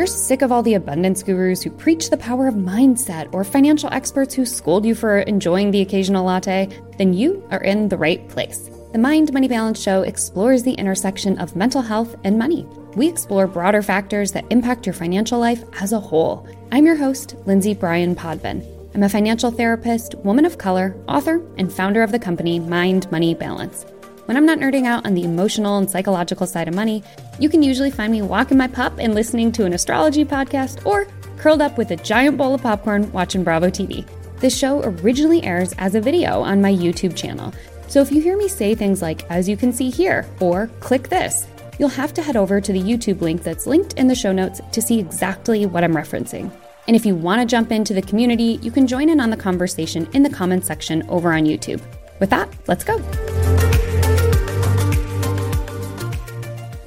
you're sick of all the abundance gurus who preach the power of mindset or financial experts who scold you for enjoying the occasional latte, then you are in the right place. The Mind Money Balance Show explores the intersection of mental health and money. We explore broader factors that impact your financial life as a whole. I'm your host, Lindsay Bryan Podvin. I'm a financial therapist, woman of color, author, and founder of the company Mind Money Balance. When I'm not nerding out on the emotional and psychological side of money, you can usually find me walking my pup and listening to an astrology podcast or curled up with a giant bowl of popcorn watching Bravo TV. This show originally airs as a video on my YouTube channel. So if you hear me say things like, as you can see here, or click this, you'll have to head over to the YouTube link that's linked in the show notes to see exactly what I'm referencing. And if you want to jump into the community, you can join in on the conversation in the comments section over on YouTube. With that, let's go.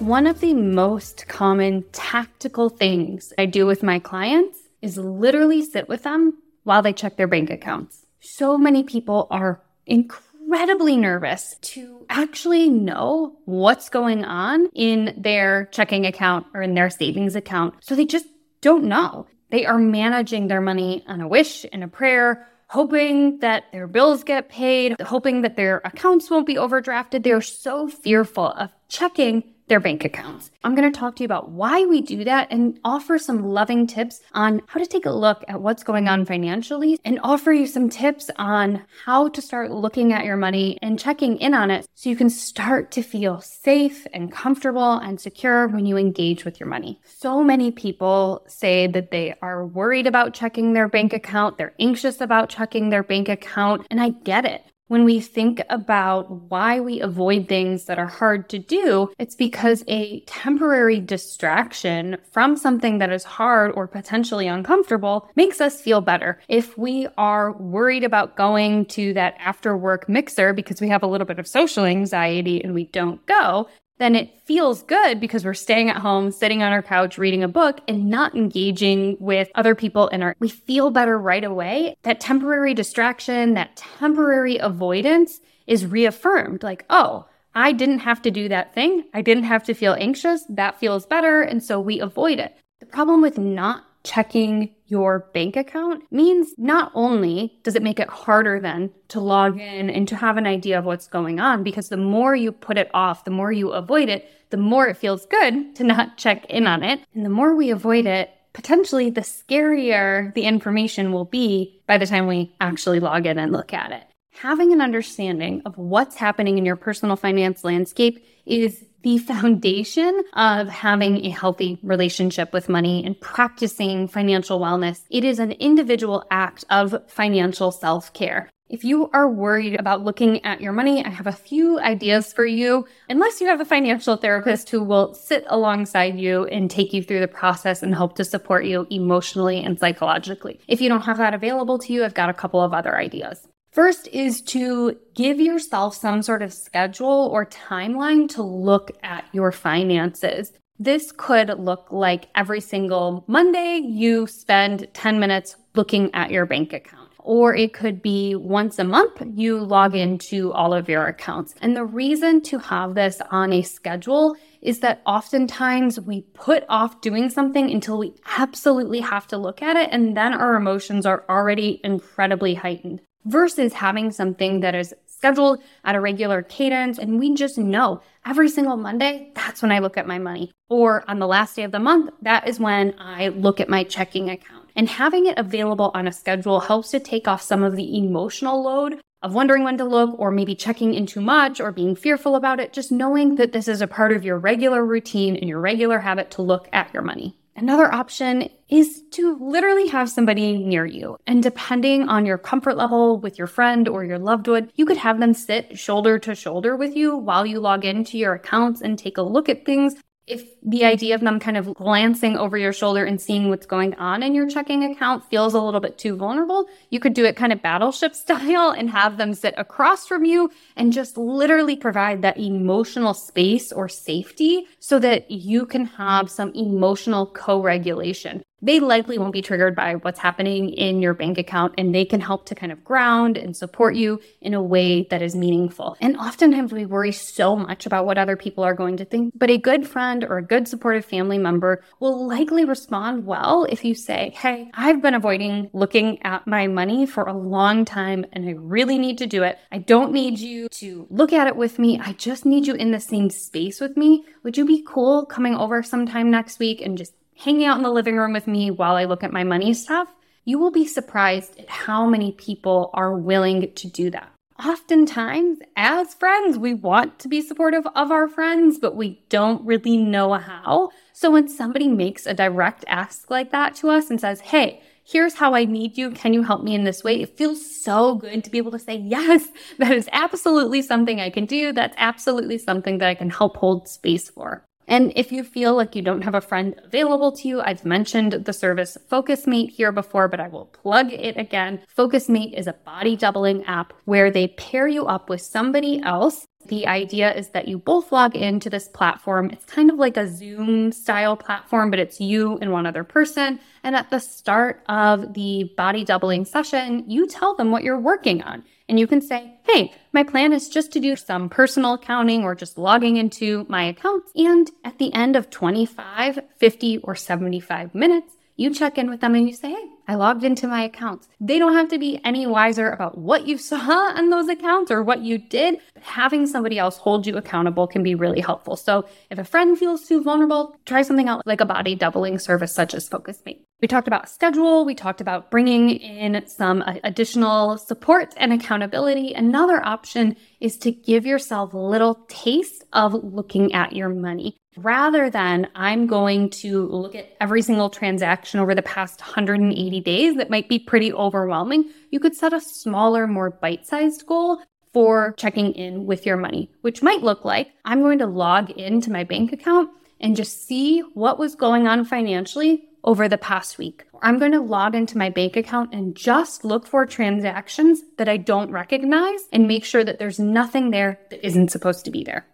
One of the most common tactical things I do with my clients is literally sit with them while they check their bank accounts. So many people are incredibly nervous to actually know what's going on in their checking account or in their savings account. So they just don't know. They are managing their money on a wish and a prayer hoping that their bills get paid, hoping that their accounts won't be overdrafted. They're so fearful of checking their bank accounts. I'm going to talk to you about why we do that and offer some loving tips on how to take a look at what's going on financially and offer you some tips on how to start looking at your money and checking in on it so you can start to feel safe and comfortable and secure when you engage with your money. So many people say that they are worried about checking their bank account, they're anxious about checking their bank account, and I get it when we think about why we avoid things that are hard to do, it's because a temporary distraction from something that is hard or potentially uncomfortable makes us feel better. If we are worried about going to that after work mixer because we have a little bit of social anxiety and we don't go, then it feels good because we're staying at home, sitting on our couch, reading a book and not engaging with other people in our, we feel better right away. That temporary distraction, that temporary avoidance is reaffirmed like, oh, I didn't have to do that thing. I didn't have to feel anxious. That feels better. And so we avoid it. The problem with not checking your bank account means not only does it make it harder then to log in and to have an idea of what's going on, because the more you put it off, the more you avoid it, the more it feels good to not check in on it. And the more we avoid it, potentially the scarier the information will be by the time we actually log in and look at it. Having an understanding of what's happening in your personal finance landscape is the foundation of having a healthy relationship with money and practicing financial wellness. It is an individual act of financial self care. If you are worried about looking at your money, I have a few ideas for you. Unless you have a financial therapist who will sit alongside you and take you through the process and help to support you emotionally and psychologically. If you don't have that available to you, I've got a couple of other ideas. First is to give yourself some sort of schedule or timeline to look at your finances. This could look like every single Monday you spend 10 minutes looking at your bank account. Or it could be once a month you log into all of your accounts. And the reason to have this on a schedule is that oftentimes we put off doing something until we absolutely have to look at it. And then our emotions are already incredibly heightened versus having something that is scheduled at a regular cadence. And we just know every single Monday, that's when I look at my money. Or on the last day of the month, that is when I look at my checking account. And having it available on a schedule helps to take off some of the emotional load of wondering when to look or maybe checking in too much or being fearful about it. Just knowing that this is a part of your regular routine and your regular habit to look at your money. Another option is to literally have somebody near you. And depending on your comfort level with your friend or your loved one, you could have them sit shoulder to shoulder with you while you log into your accounts and take a look at things if the idea of them kind of glancing over your shoulder and seeing what's going on in your checking account feels a little bit too vulnerable, you could do it kind of battleship style and have them sit across from you and just literally provide that emotional space or safety so that you can have some emotional co regulation. They likely won't be triggered by what's happening in your bank account and they can help to kind of ground and support you in a way that is meaningful. And oftentimes we worry so much about what other people are going to think, but a good friend or a good supportive family member will likely respond well if you say, Hey, I've been avoiding looking at my money for a long time and I really need to do it. I don't need you to look at it with me. I just need you in the same space with me. Would you be cool coming over sometime next week and just hanging out in the living room with me while I look at my money stuff, you will be surprised at how many people are willing to do that. Oftentimes, as friends, we want to be supportive of our friends, but we don't really know how. So when somebody makes a direct ask like that to us and says, Hey, here's how I need you. Can you help me in this way? It feels so good to be able to say, yes, that is absolutely something I can do. That's absolutely something that I can help hold space for. And if you feel like you don't have a friend available to you, I've mentioned the service FocusMate here before, but I will plug it again. FocusMate is a body doubling app where they pair you up with somebody else the idea is that you both log into this platform. It's kind of like a Zoom style platform, but it's you and one other person. And at the start of the body doubling session, you tell them what you're working on. And you can say, hey, my plan is just to do some personal accounting or just logging into my accounts. And at the end of 25, 50, or 75 minutes, you check in with them and you say, hey, I logged into my accounts. They don't have to be any wiser about what you saw on those accounts or what you did, but having somebody else hold you accountable can be really helpful. So if a friend feels too vulnerable, try something out like a body doubling service such as FocusMate. We talked about schedule. We talked about bringing in some uh, additional support and accountability. Another option is to give yourself a little taste of looking at your money rather than I'm going to look at every single transaction over the past 180 days that might be pretty overwhelming. You could set a smaller, more bite sized goal for checking in with your money, which might look like I'm going to log into my bank account and just see what was going on financially over the past week. I'm going to log into my bank account and just look for transactions that I don't recognize and make sure that there's nothing there that isn't supposed to be there.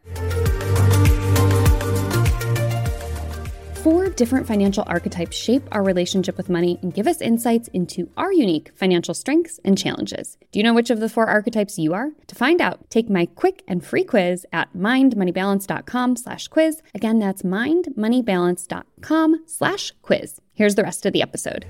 Different financial archetypes shape our relationship with money and give us insights into our unique financial strengths and challenges. Do you know which of the four archetypes you are? To find out, take my quick and free quiz at mindmoneybalance.com slash quiz. Again, that's mindmoneybalance.com slash quiz. Here's the rest of the episode.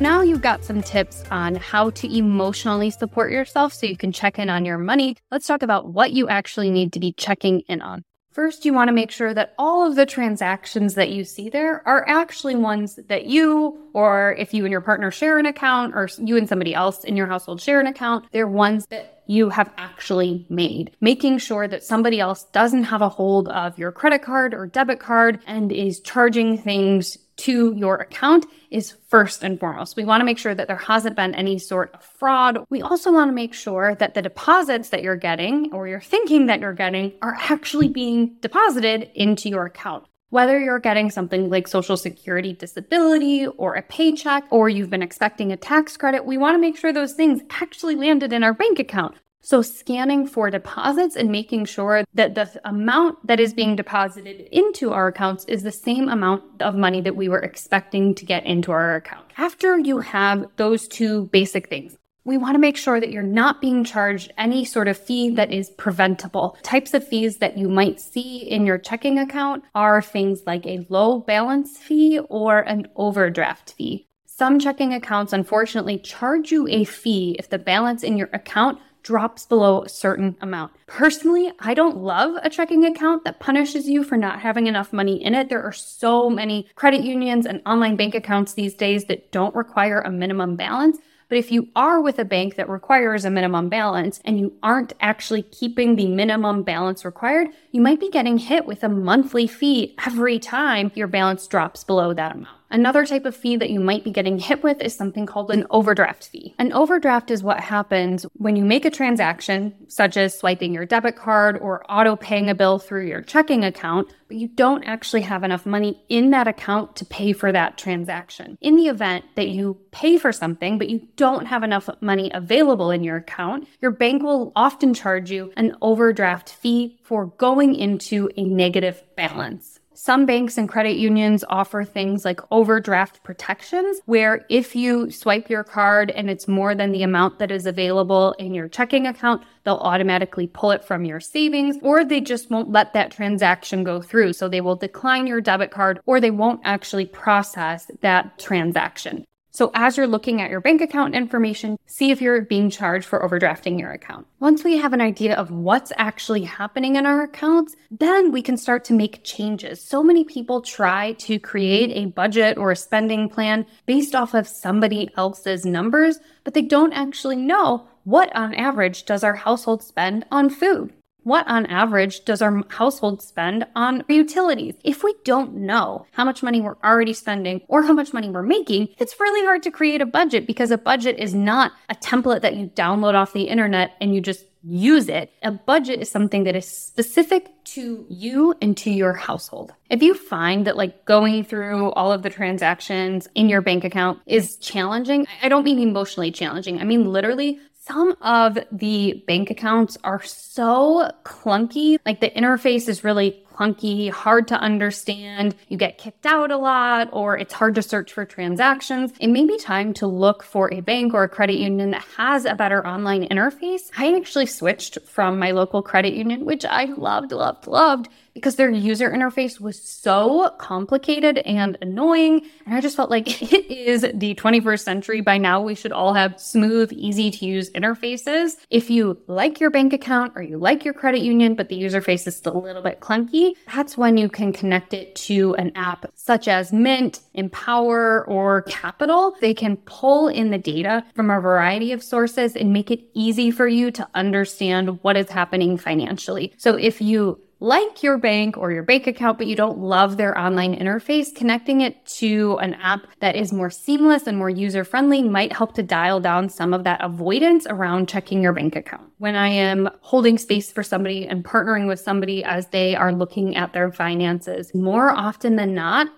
Now you've got some tips on how to emotionally support yourself so you can check in on your money. Let's talk about what you actually need to be checking in on. First, you want to make sure that all of the transactions that you see there are actually ones that you, or if you and your partner share an account, or you and somebody else in your household share an account, they're ones that you have actually made. Making sure that somebody else doesn't have a hold of your credit card or debit card and is charging things to your account is first and foremost. We want to make sure that there hasn't been any sort of fraud. We also want to make sure that the deposits that you're getting or you're thinking that you're getting are actually being deposited into your account. Whether you're getting something like Social Security disability or a paycheck, or you've been expecting a tax credit, we want to make sure those things actually landed in our bank account. So scanning for deposits and making sure that the amount that is being deposited into our accounts is the same amount of money that we were expecting to get into our account. After you have those two basic things, we want to make sure that you're not being charged any sort of fee that is preventable. Types of fees that you might see in your checking account are things like a low balance fee or an overdraft fee. Some checking accounts unfortunately charge you a fee if the balance in your account drops below a certain amount. Personally, I don't love a checking account that punishes you for not having enough money in it. There are so many credit unions and online bank accounts these days that don't require a minimum balance. But if you are with a bank that requires a minimum balance and you aren't actually keeping the minimum balance required, you might be getting hit with a monthly fee every time your balance drops below that amount. Another type of fee that you might be getting hit with is something called an overdraft fee. An overdraft is what happens when you make a transaction, such as swiping your debit card or auto paying a bill through your checking account, but you don't actually have enough money in that account to pay for that transaction. In the event that you pay for something, but you don't have enough money available in your account, your bank will often charge you an overdraft fee for going into a negative balance. Some banks and credit unions offer things like overdraft protections, where if you swipe your card and it's more than the amount that is available in your checking account, they'll automatically pull it from your savings, or they just won't let that transaction go through. So they will decline your debit card or they won't actually process that transaction. So as you're looking at your bank account information, see if you're being charged for overdrafting your account. Once we have an idea of what's actually happening in our accounts, then we can start to make changes. So many people try to create a budget or a spending plan based off of somebody else's numbers, but they don't actually know what on average does our household spend on food? What on average does our household spend on utilities? If we don't know how much money we're already spending or how much money we're making, it's really hard to create a budget because a budget is not a template that you download off the internet and you just use it. A budget is something that is specific to you and to your household. If you find that like going through all of the transactions in your bank account is challenging, I don't mean emotionally challenging. I mean literally some of the bank accounts are so clunky. Like the interface is really clunky, hard to understand. You get kicked out a lot, or it's hard to search for transactions. It may be time to look for a bank or a credit union that has a better online interface. I actually switched from my local credit union, which I loved, loved, loved because their user interface was so complicated and annoying. And I just felt like it is the 21st century. By now, we should all have smooth, easy to use interfaces. If you like your bank account or you like your credit union, but the user face is still a little bit clunky, that's when you can connect it to an app such as Mint, Empower, or Capital. They can pull in the data from a variety of sources and make it easy for you to understand what is happening financially. So if you like your bank or your bank account, but you don't love their online interface, connecting it to an app that is more seamless and more user friendly might help to dial down some of that avoidance around checking your bank account. When I am holding space for somebody and partnering with somebody as they are looking at their finances, more often than not,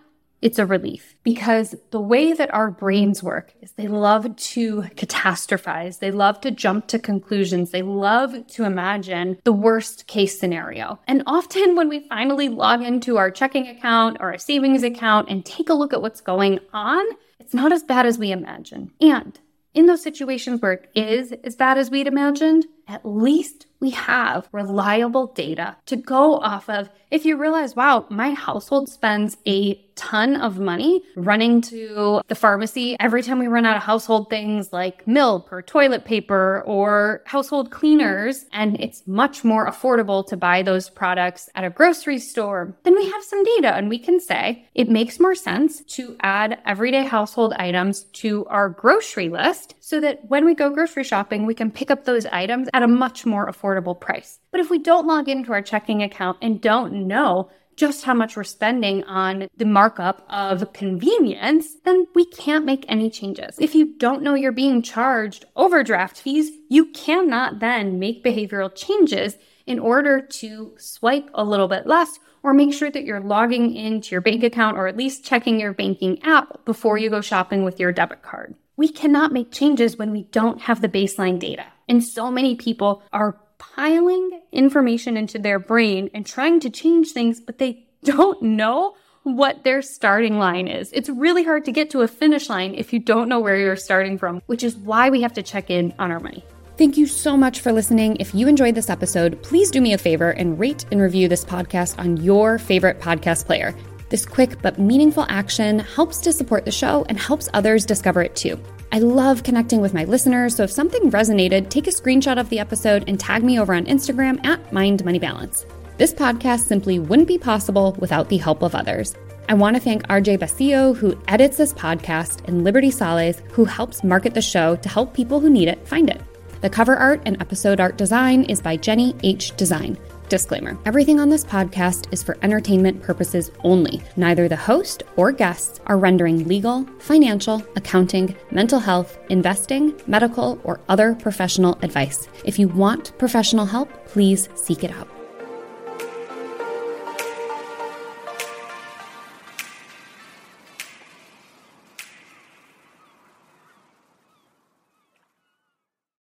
it's a relief because the way that our brains work is they love to catastrophize. They love to jump to conclusions. They love to imagine the worst case scenario. And often when we finally log into our checking account or a savings account and take a look at what's going on, it's not as bad as we imagine. And in those situations where it is as bad as we'd imagined, at least we have reliable data to go off of. If you realize, wow, my household spends a ton of money running to the pharmacy every time we run out of household things like milk or toilet paper or household cleaners, and it's much more affordable to buy those products at a grocery store, then we have some data and we can say it makes more sense to add everyday household items to our grocery list so that when we go grocery shopping, we can pick up those items at a much more affordable price. But if we don't log into our checking account and don't know just how much we're spending on the markup of convenience, then we can't make any changes. If you don't know you're being charged overdraft fees, you cannot then make behavioral changes in order to swipe a little bit less or make sure that you're logging into your bank account or at least checking your banking app before you go shopping with your debit card. We cannot make changes when we don't have the baseline data. And so many people are piling information into their brain and trying to change things, but they don't know what their starting line is. It's really hard to get to a finish line if you don't know where you're starting from, which is why we have to check in on our money. Thank you so much for listening. If you enjoyed this episode, please do me a favor and rate and review this podcast on your favorite podcast player. This quick but meaningful action helps to support the show and helps others discover it too. I love connecting with my listeners, so if something resonated, take a screenshot of the episode and tag me over on Instagram at Mind Money Balance. This podcast simply wouldn't be possible without the help of others. I want to thank RJ Basillo, who edits this podcast, and Liberty Sales, who helps market the show to help people who need it find it. The cover art and episode art design is by Jenny H. Design. Disclaimer Everything on this podcast is for entertainment purposes only. Neither the host or guests are rendering legal, financial, accounting, mental health, investing, medical, or other professional advice. If you want professional help, please seek it out.